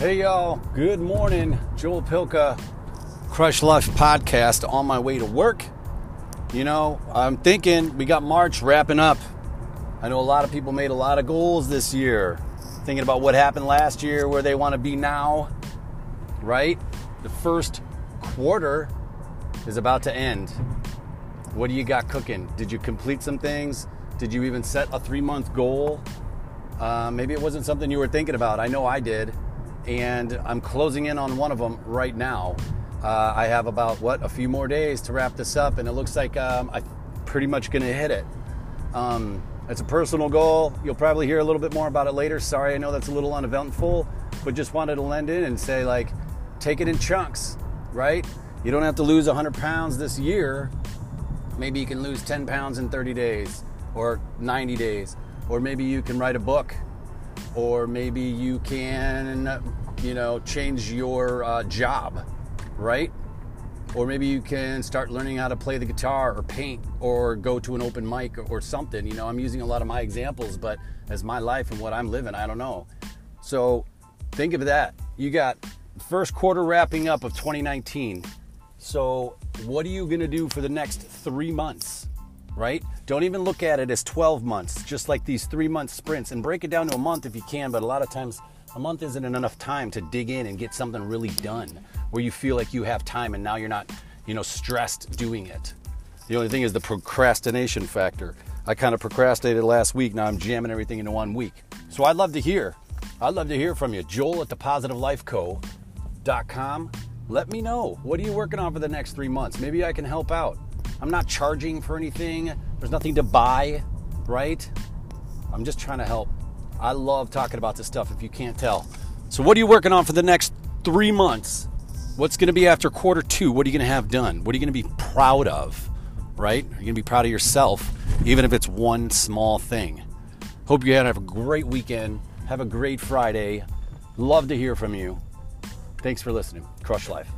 Hey y'all, good morning. Joel Pilka, Crush Life podcast on my way to work. You know, I'm thinking we got March wrapping up. I know a lot of people made a lot of goals this year, thinking about what happened last year, where they want to be now, right? The first quarter is about to end. What do you got cooking? Did you complete some things? Did you even set a three month goal? Uh, maybe it wasn't something you were thinking about. I know I did and I'm closing in on one of them right now. Uh, I have about what a few more days to wrap this up, and it looks like um, I'm pretty much going to hit it. Um, it's a personal goal. You'll probably hear a little bit more about it later. Sorry, I know that's a little uneventful, but just wanted to lend in and say like, take it in chunks, right? You don't have to lose 100 pounds this year. Maybe you can lose 10 pounds in 30 days or 90 days, or maybe you can write a book or maybe you can, you know, change your uh, job, right? Or maybe you can start learning how to play the guitar or paint or go to an open mic or something. You know, I'm using a lot of my examples, but as my life and what I'm living, I don't know. So think of that. You got first quarter wrapping up of 2019. So what are you going to do for the next three months? Right? Don't even look at it as 12 months, just like these three month sprints, and break it down to a month if you can. But a lot of times, a month isn't enough time to dig in and get something really done where you feel like you have time and now you're not, you know, stressed doing it. The only thing is the procrastination factor. I kind of procrastinated last week. Now I'm jamming everything into one week. So I'd love to hear. I'd love to hear from you. Joel at thepositivelifeco.com. Let me know. What are you working on for the next three months? Maybe I can help out. I'm not charging for anything. There's nothing to buy, right? I'm just trying to help. I love talking about this stuff if you can't tell. So, what are you working on for the next three months? What's going to be after quarter two? What are you going to have done? What are you going to be proud of, right? You're you going to be proud of yourself, even if it's one small thing? Hope you have a great weekend. Have a great Friday. Love to hear from you. Thanks for listening. Crush Life.